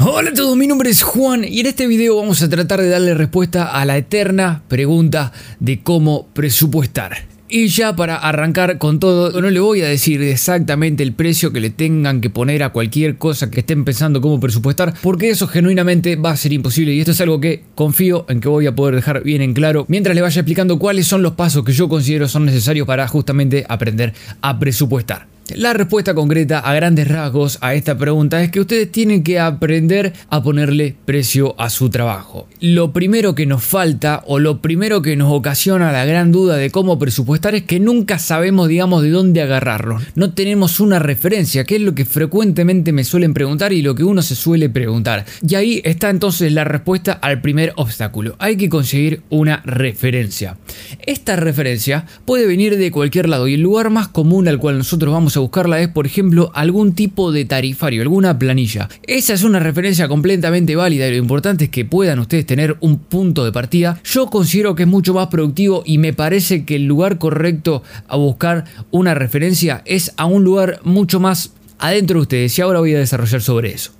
Hola a todos, mi nombre es Juan y en este video vamos a tratar de darle respuesta a la eterna pregunta de cómo presupuestar. Y ya para arrancar con todo, no le voy a decir exactamente el precio que le tengan que poner a cualquier cosa que estén pensando cómo presupuestar, porque eso genuinamente va a ser imposible y esto es algo que confío en que voy a poder dejar bien en claro mientras le vaya explicando cuáles son los pasos que yo considero son necesarios para justamente aprender a presupuestar. La respuesta concreta a grandes rasgos a esta pregunta es que ustedes tienen que aprender a ponerle precio a su trabajo. Lo primero que nos falta o lo primero que nos ocasiona la gran duda de cómo presupuestar es que nunca sabemos, digamos, de dónde agarrarlo. No tenemos una referencia, que es lo que frecuentemente me suelen preguntar y lo que uno se suele preguntar. Y ahí está entonces la respuesta al primer obstáculo. Hay que conseguir una referencia. Esta referencia puede venir de cualquier lado y el lugar más común al cual nosotros vamos a buscarla es, por ejemplo, algún tipo de tarifario, alguna planilla. Esa es una referencia completamente válida y lo importante es que puedan ustedes tener un punto de partida. Yo considero que es mucho más productivo y me parece que el lugar correcto a buscar una referencia es a un lugar mucho más adentro de ustedes y ahora voy a desarrollar sobre eso.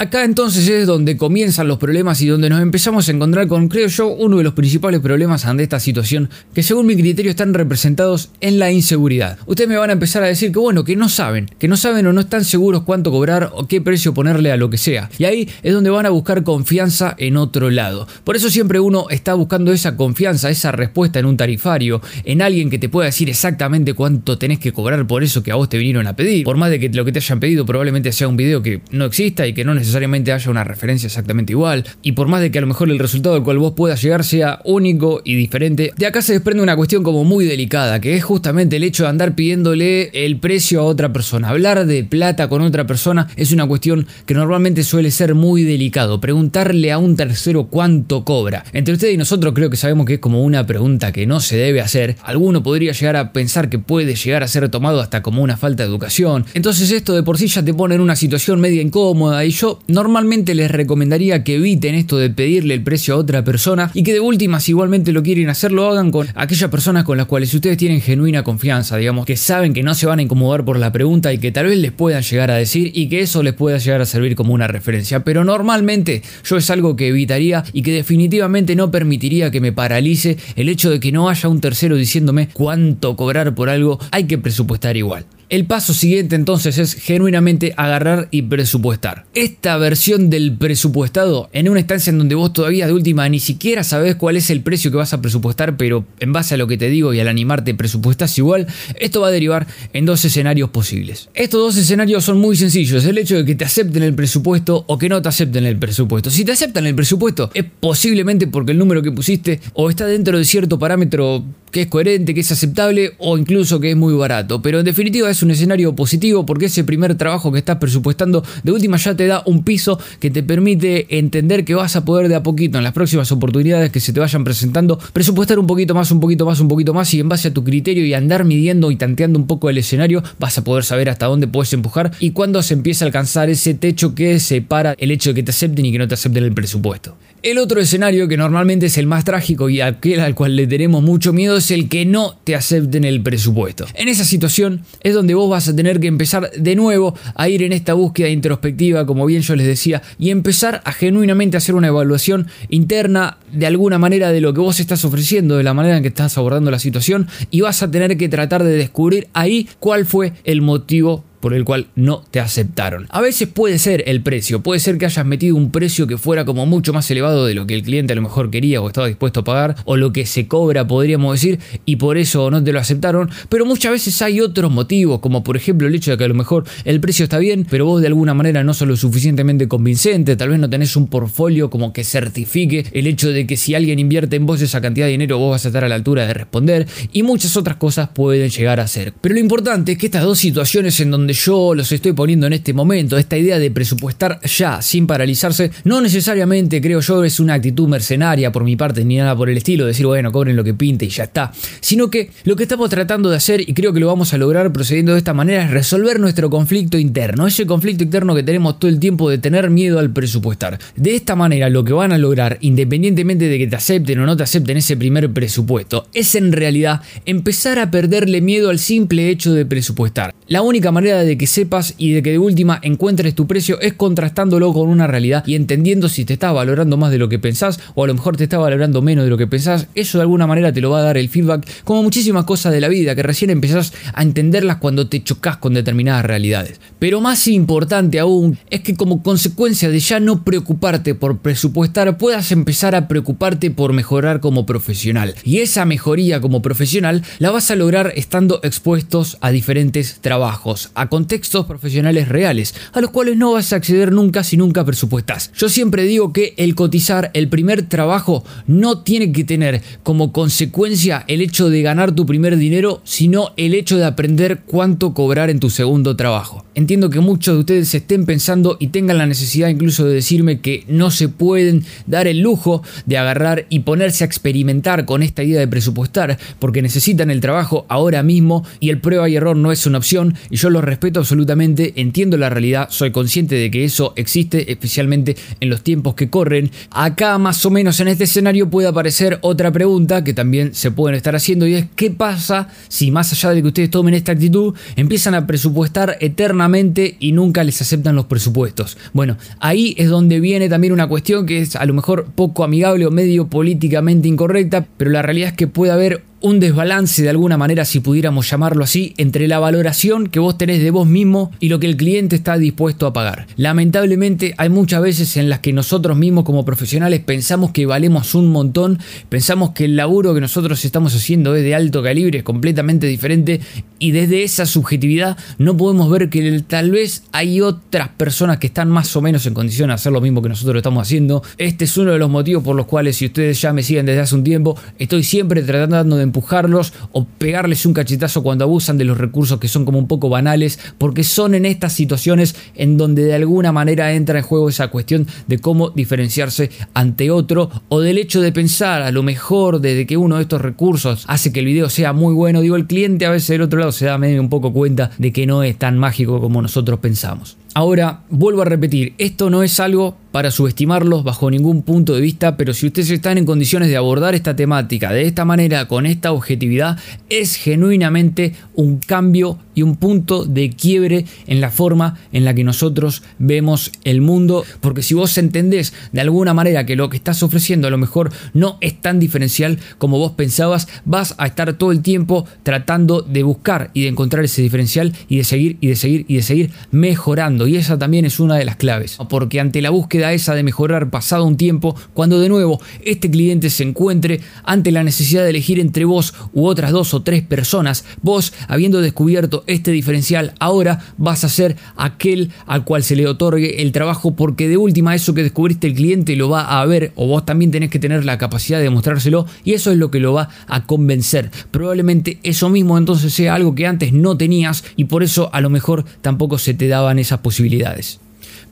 Acá entonces es donde comienzan los problemas y donde nos empezamos a encontrar con, creo yo, uno de los principales problemas ante esta situación, que según mi criterio están representados en la inseguridad. Ustedes me van a empezar a decir que bueno, que no saben, que no saben o no están seguros cuánto cobrar o qué precio ponerle a lo que sea. Y ahí es donde van a buscar confianza en otro lado. Por eso siempre uno está buscando esa confianza, esa respuesta en un tarifario, en alguien que te pueda decir exactamente cuánto tenés que cobrar por eso que a vos te vinieron a pedir. Por más de que lo que te hayan pedido probablemente sea un video que no exista y que no necesariamente haya una referencia exactamente igual, y por más de que a lo mejor el resultado al cual vos puedas llegar sea único y diferente, de acá se desprende una cuestión como muy delicada, que es justamente el hecho de andar pidiéndole el precio a otra persona. Hablar de plata con otra persona es una cuestión que normalmente suele ser muy delicado. Preguntarle a un tercero cuánto cobra. Entre ustedes y nosotros creo que sabemos que es como una pregunta que no se debe hacer. Alguno podría llegar a pensar que puede llegar a ser tomado hasta como una falta de educación. Entonces esto de por sí ya te pone en una situación media incómoda y yo normalmente les recomendaría que eviten esto de pedirle el precio a otra persona y que de última si igualmente lo quieren hacer lo hagan con aquellas personas con las cuales ustedes tienen genuina confianza, digamos, que saben que no se van a incomodar por la pregunta y que tal vez les puedan llegar a decir y que eso les pueda llegar a servir como una referencia. Pero normalmente yo es algo que evitaría y que definitivamente no permitiría que me paralice el hecho de que no haya un tercero diciéndome cuánto cobrar por algo, hay que presupuestar igual. El paso siguiente entonces es genuinamente agarrar y presupuestar. Esta versión del presupuestado en una instancia en donde vos todavía de última ni siquiera sabes cuál es el precio que vas a presupuestar, pero en base a lo que te digo y al animarte presupuestas igual, esto va a derivar en dos escenarios posibles. Estos dos escenarios son muy sencillos, el hecho de que te acepten el presupuesto o que no te acepten el presupuesto. Si te aceptan el presupuesto es posiblemente porque el número que pusiste o está dentro de cierto parámetro que es coherente, que es aceptable o incluso que es muy barato, pero en definitiva es un escenario positivo porque ese primer trabajo que estás presupuestando de última ya te da un piso que te permite entender que vas a poder de a poquito en las próximas oportunidades que se te vayan presentando presupuestar un poquito más, un poquito más, un poquito más y en base a tu criterio y andar midiendo y tanteando un poco el escenario vas a poder saber hasta dónde puedes empujar y cuándo se empieza a alcanzar ese techo que separa el hecho de que te acepten y que no te acepten el presupuesto. El otro escenario que normalmente es el más trágico y aquel al cual le tenemos mucho miedo es el que no te acepten el presupuesto. En esa situación es donde vos vas a tener que empezar de nuevo a ir en esta búsqueda introspectiva, como bien yo les decía, y empezar a genuinamente hacer una evaluación interna de alguna manera de lo que vos estás ofreciendo, de la manera en que estás abordando la situación, y vas a tener que tratar de descubrir ahí cuál fue el motivo por el cual no te aceptaron. A veces puede ser el precio, puede ser que hayas metido un precio que fuera como mucho más elevado de lo que el cliente a lo mejor quería o estaba dispuesto a pagar, o lo que se cobra, podríamos decir, y por eso no te lo aceptaron, pero muchas veces hay otros motivos, como por ejemplo el hecho de que a lo mejor el precio está bien, pero vos de alguna manera no sos lo suficientemente convincente, tal vez no tenés un portfolio como que certifique el hecho de que si alguien invierte en vos esa cantidad de dinero vos vas a estar a la altura de responder, y muchas otras cosas pueden llegar a ser. Pero lo importante es que estas dos situaciones en donde yo los estoy poniendo en este momento, esta idea de presupuestar ya, sin paralizarse, no necesariamente creo yo es una actitud mercenaria por mi parte ni nada por el estilo, decir bueno, cobren lo que pinte y ya está, sino que lo que estamos tratando de hacer y creo que lo vamos a lograr procediendo de esta manera es resolver nuestro conflicto interno, ese conflicto interno que tenemos todo el tiempo de tener miedo al presupuestar. De esta manera lo que van a lograr, independientemente de que te acepten o no te acepten ese primer presupuesto, es en realidad empezar a perderle miedo al simple hecho de presupuestar. La única manera de que sepas y de que de última encuentres tu precio es contrastándolo con una realidad y entendiendo si te está valorando más de lo que pensás o a lo mejor te está valorando menos de lo que pensás. Eso de alguna manera te lo va a dar el feedback, como muchísimas cosas de la vida que recién empezás a entenderlas cuando te chocas con determinadas realidades. Pero más importante aún es que como consecuencia de ya no preocuparte por presupuestar, puedas empezar a preocuparte por mejorar como profesional. Y esa mejoría como profesional la vas a lograr estando expuestos a diferentes trabajos, a contextos profesionales reales, a los cuales no vas a acceder nunca si nunca presupuestas. Yo siempre digo que el cotizar el primer trabajo no tiene que tener como consecuencia el hecho de ganar tu primer dinero, sino el hecho de aprender cuánto cobrar en tu segundo trabajo. Entiendo que muchos de ustedes estén pensando y tengan la necesidad incluso de decirme que no se pueden dar el lujo de agarrar y ponerse a experimentar con esta idea de presupuestar porque necesitan el trabajo ahora mismo y el prueba y error no es una opción y yo lo respeto absolutamente, entiendo la realidad, soy consciente de que eso existe especialmente en los tiempos que corren. Acá más o menos en este escenario puede aparecer otra pregunta que también se pueden estar haciendo y es ¿qué pasa si más allá de que ustedes tomen esta actitud empiezan a presupuestar eternamente y nunca les aceptan los presupuestos? Bueno, ahí es donde viene también una cuestión que es a lo mejor poco amigable o medio políticamente incorrecta, pero la realidad es que puede haber un desbalance de alguna manera, si pudiéramos llamarlo así, entre la valoración que vos tenés de vos mismo y lo que el cliente está dispuesto a pagar. Lamentablemente hay muchas veces en las que nosotros mismos como profesionales pensamos que valemos un montón, pensamos que el laburo que nosotros estamos haciendo es de alto calibre, es completamente diferente y desde esa subjetividad no podemos ver que tal vez hay otras personas que están más o menos en condición de hacer lo mismo que nosotros estamos haciendo. Este es uno de los motivos por los cuales si ustedes ya me siguen desde hace un tiempo, estoy siempre tratando de empujarlos o pegarles un cachetazo cuando abusan de los recursos que son como un poco banales, porque son en estas situaciones en donde de alguna manera entra en juego esa cuestión de cómo diferenciarse ante otro o del hecho de pensar a lo mejor desde que uno de estos recursos hace que el video sea muy bueno. Digo, el cliente a veces del otro lado se da medio un poco cuenta de que no es tan mágico como nosotros pensamos. Ahora, vuelvo a repetir, esto no es algo para subestimarlos bajo ningún punto de vista, pero si ustedes están en condiciones de abordar esta temática de esta manera, con esta objetividad, es genuinamente un cambio y un punto de quiebre en la forma en la que nosotros vemos el mundo, porque si vos entendés de alguna manera que lo que estás ofreciendo a lo mejor no es tan diferencial como vos pensabas, vas a estar todo el tiempo tratando de buscar y de encontrar ese diferencial y de seguir y de seguir y de seguir mejorando. Y esa también es una de las claves, porque ante la búsqueda esa de mejorar pasado un tiempo, cuando de nuevo este cliente se encuentre ante la necesidad de elegir entre vos u otras dos o tres personas, vos habiendo descubierto este diferencial, ahora vas a ser aquel al cual se le otorgue el trabajo porque de última eso que descubriste el cliente lo va a ver o vos también tenés que tener la capacidad de demostrárselo y eso es lo que lo va a convencer. Probablemente eso mismo entonces sea algo que antes no tenías y por eso a lo mejor tampoco se te daban esas posibilidades.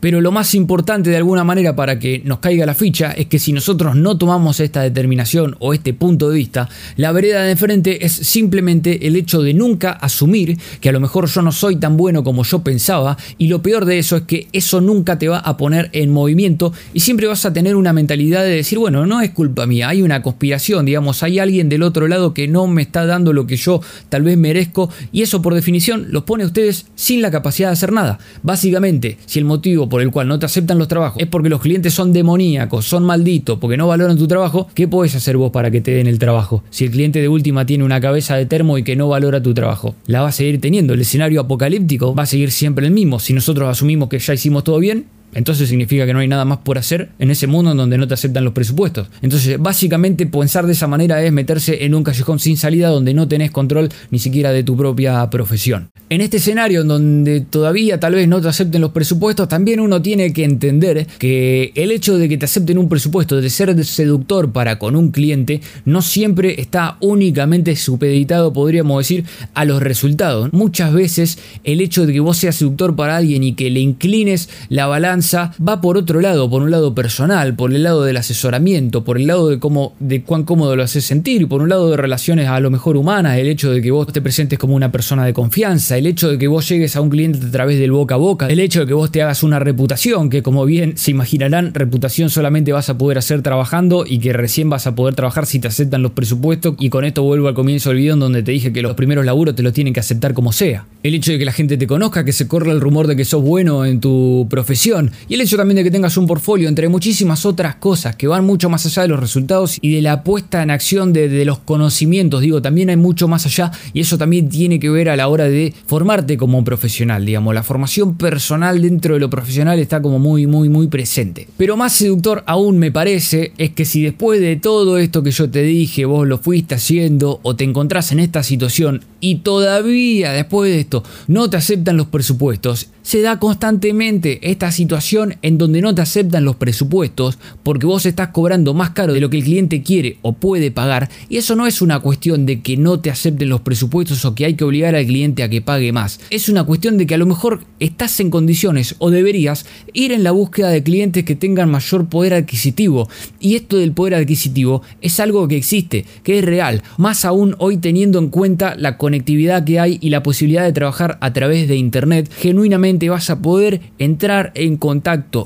Pero lo más importante de alguna manera para que nos caiga la ficha es que si nosotros no tomamos esta determinación o este punto de vista, la vereda de enfrente es simplemente el hecho de nunca asumir que a lo mejor yo no soy tan bueno como yo pensaba y lo peor de eso es que eso nunca te va a poner en movimiento y siempre vas a tener una mentalidad de decir, bueno, no es culpa mía, hay una conspiración, digamos, hay alguien del otro lado que no me está dando lo que yo tal vez merezco y eso por definición los pone a ustedes sin la capacidad de hacer nada. Básicamente, si el motivo por el cual no te aceptan los trabajos es porque los clientes son demoníacos, son malditos, porque no valoran tu trabajo, ¿qué puedes hacer vos para que te den el trabajo? Si el cliente de última tiene una cabeza de termo y que no valora tu trabajo, la va a seguir teniendo. El escenario apocalíptico va a seguir siempre el mismo. Si nosotros asumimos que ya hicimos todo bien, entonces significa que no hay nada más por hacer en ese mundo en donde no te aceptan los presupuestos. Entonces, básicamente pensar de esa manera es meterse en un callejón sin salida donde no tenés control ni siquiera de tu propia profesión. En este escenario en donde todavía tal vez no te acepten los presupuestos, también uno tiene que entender que el hecho de que te acepten un presupuesto, de ser seductor para con un cliente, no siempre está únicamente supeditado, podríamos decir, a los resultados. Muchas veces el hecho de que vos seas seductor para alguien y que le inclines la balanza va por otro lado, por un lado personal, por el lado del asesoramiento, por el lado de cómo, de cuán cómodo lo haces sentir, por un lado de relaciones a lo mejor humanas, el hecho de que vos te presentes como una persona de confianza, el hecho de que vos llegues a un cliente a través del boca a boca, el hecho de que vos te hagas una reputación, que como bien se imaginarán, reputación solamente vas a poder hacer trabajando y que recién vas a poder trabajar si te aceptan los presupuestos y con esto vuelvo al comienzo del video en donde te dije que los primeros laburos te los tienen que aceptar como sea. El hecho de que la gente te conozca, que se corra el rumor de que sos bueno en tu profesión y el hecho también de que tengas un portfolio, entre muchísimas otras cosas que van mucho más allá de los resultados y de la puesta en acción de, los conocimientos, digo, también hay mucho más allá y eso también tiene que ver a la hora de formarte como profesional, digamos, la formación personal dentro de lo profesional está como muy, muy, muy presente. Pero más seductor aún me parece es que si después de todo esto que yo te dije, vos lo fuiste haciendo o te encontrás en esta situación y todavía después de esto no te aceptan los presupuestos, se da constantemente esta situación en donde no te aceptan los presupuestos porque vos estás cobrando más caro de lo que el cliente quiere o puede pagar y eso no es una cuestión de que no te acepten los presupuestos o que hay que obligar al cliente a que pague más. Es una cuestión de que a lo mejor estás en condiciones o deberías ir en la búsqueda de clientes que tengan mayor poder adquisitivo y esto del poder adquisitivo es algo que existe, que es real, más aún hoy teniendo en cuenta la conectividad que hay y la posibilidad de trabajar a través de internet genuinamente vas a poder entrar en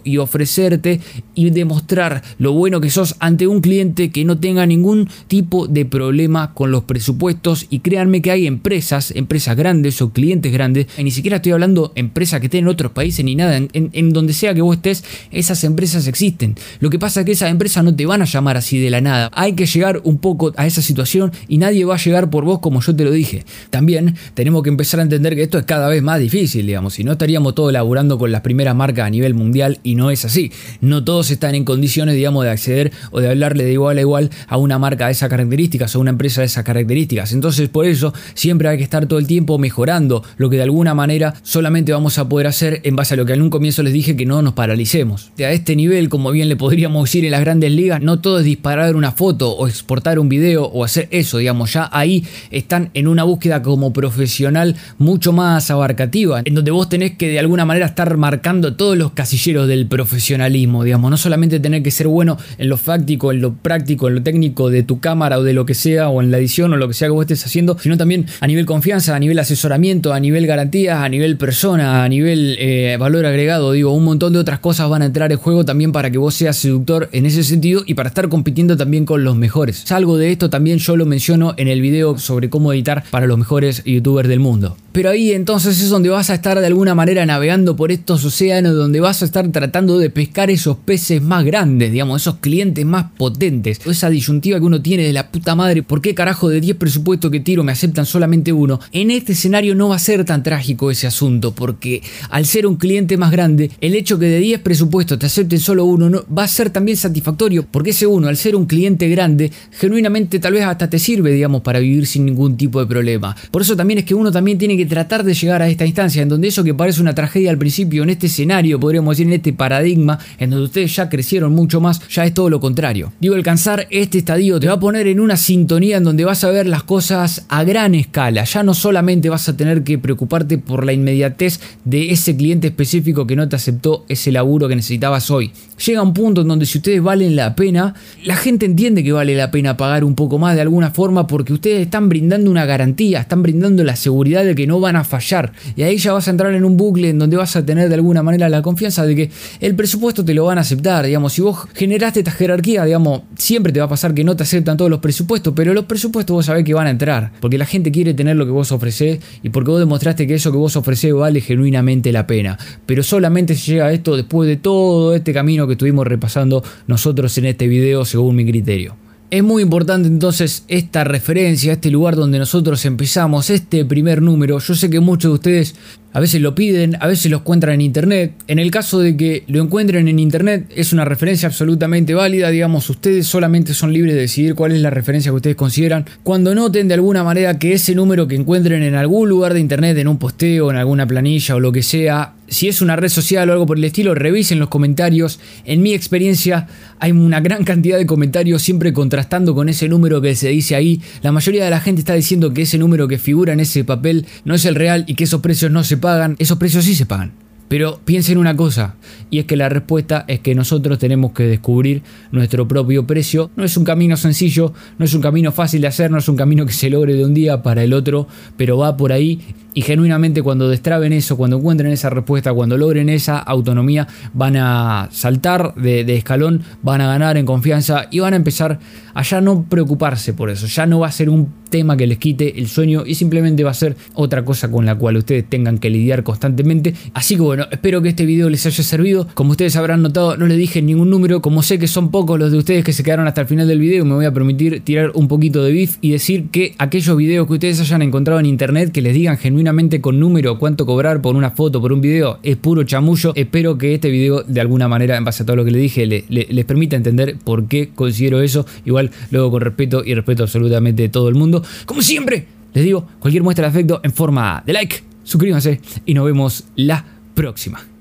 y ofrecerte y demostrar lo bueno que sos ante un cliente que no tenga ningún tipo de problema con los presupuestos y créanme que hay empresas, empresas grandes o clientes grandes, y ni siquiera estoy hablando empresas que estén en otros países ni nada, en, donde sea que vos estés, esas empresas existen. Lo que pasa es que esas empresas no te van a llamar así de la nada, hay que llegar un poco a esa situación y nadie va a llegar por vos como yo te lo dije. También tenemos que empezar a entender que esto es cada vez más difícil, digamos, si no estaríamos todo laburando con las primeras marcas a nivel mundial y no es así. No todos están en condiciones, digamos, de acceder o de hablarle de igual a igual a una marca de esas características o una empresa de esas características. Entonces, por eso siempre hay que estar todo el tiempo mejorando lo que de alguna manera solamente vamos a poder hacer en base a lo que en un comienzo les dije que no nos paralicemos. A este nivel, como bien le podríamos decir en las grandes ligas, no todo es disparar una foto o exportar un video o hacer eso, digamos, ya ahí están en una búsqueda como profesional mucho más abarcativa, en donde vos tenés que de alguna manera estar marcando todos los casilleros del profesionalismo, digamos, no solamente tener que ser bueno en lo fáctico, en lo práctico, en lo técnico de tu cámara o de lo que sea, o en la edición o lo que sea que vos estés haciendo, sino también a nivel confianza, a nivel asesoramiento, a nivel garantías, a nivel persona, a nivel eh, valor agregado, digo, un montón de otras cosas van a entrar en juego también para que vos seas seductor en ese sentido y para estar compitiendo también con los mejores. Algo de esto también yo lo menciono en el video sobre cómo editar para los mejores youtubers del mundo. Pero ahí entonces es donde vas a estar de alguna manera navegando por estos océanos, donde vas a estar tratando de pescar esos peces más grandes, digamos, esos clientes más potentes. Esa disyuntiva que uno tiene de la puta madre, ¿por qué carajo de 10 presupuestos que tiro me aceptan solamente uno? En este escenario no va a ser tan trágico ese asunto, porque al ser un cliente más grande, el hecho que de 10 presupuestos te acepten solo uno no, va a ser también satisfactorio, porque ese uno, al ser un cliente grande, genuinamente tal vez hasta te sirve, digamos, para vivir sin ningún tipo de problema. Por eso también es que uno también tiene que tratar de llegar a esta instancia en donde eso que parece una tragedia al principio, en este escenario, podríamos decir, en este paradigma, en donde ustedes ya crecieron mucho más, ya es todo lo contrario. Digo, alcanzar este estadio te va a poner en una sintonía en donde vas a ver las cosas a gran escala. Ya no solamente vas a tener que preocuparte por la inmediatez de ese cliente específico que no te aceptó ese laburo que necesitabas hoy. Llega un punto en donde si ustedes valen la pena, la gente entiende que vale la pena pagar un poco más de alguna forma porque ustedes están brindando una garantía, están brindando la seguridad de que no van a fallar. Y ahí ya vas a entrar en un bucle en donde vas a tener de alguna manera la confianza de que el presupuesto te lo van a aceptar. Digamos, si vos generaste esta jerarquía, digamos, siempre te va a pasar que no te aceptan todos los presupuestos, pero los presupuestos vos sabés que van a entrar. Porque la gente quiere tener lo que vos ofrecés y porque vos demostraste que eso que vos ofrecés vale genuinamente la pena. Pero solamente se llega a esto después de todo este camino que estuvimos repasando nosotros en este video según mi criterio. Es muy importante entonces esta referencia, este lugar donde nosotros empezamos, este primer número. Yo sé que muchos de ustedes a veces lo piden, a veces lo encuentran en internet. En el caso de que lo encuentren en internet, es una referencia absolutamente válida. Digamos, ustedes solamente son libres de decidir cuál es la referencia que ustedes consideran. Cuando noten de alguna manera que ese número que encuentren en algún lugar de internet, en un posteo, en alguna planilla o lo que sea, si es una red social o algo por el estilo, revisen los comentarios. En mi experiencia, hay una gran cantidad de comentarios siempre contrastando con ese número que se dice ahí. La mayoría de la gente está diciendo que ese número que figura en ese papel no es el real y que esos precios no se pagan. Esos precios sí se pagan Pero piensen una cosa, y es que la respuesta es que nosotros tenemos que descubrir nuestro propio precio. No es un camino sencillo, no es un camino fácil de hacer, no es un camino que se logre de un día para el otro, pero va por ahí y genuinamente cuando destraben eso, cuando encuentren esa respuesta, cuando logren esa autonomía, van a saltar de, de, escalón, van a ganar en confianza y van a empezar a ya no preocuparse por eso. Ya no va a ser un tema que les quite el sueño y simplemente va a ser otra cosa con la cual ustedes tengan que lidiar constantemente. Así que bueno, espero que este video les haya servido. Como ustedes habrán notado, no les dije ningún número. Como sé que son pocos los de ustedes que se quedaron hasta el final del video, me voy a permitir tirar un poquito de beef y decir que aquellos videos que ustedes hayan encontrado en internet que les digan genuinamente con número cuánto cobrar por una foto, por un video, es puro chamullo. Espero que este video de alguna manera, en base a todo lo que les dije, les permita entender por qué considero eso. Igual luego con respeto y respeto absolutamente de todo el mundo. Como siempre, les digo, cualquier muestra de afecto en forma de like, suscríbanse y nos vemos la próxima.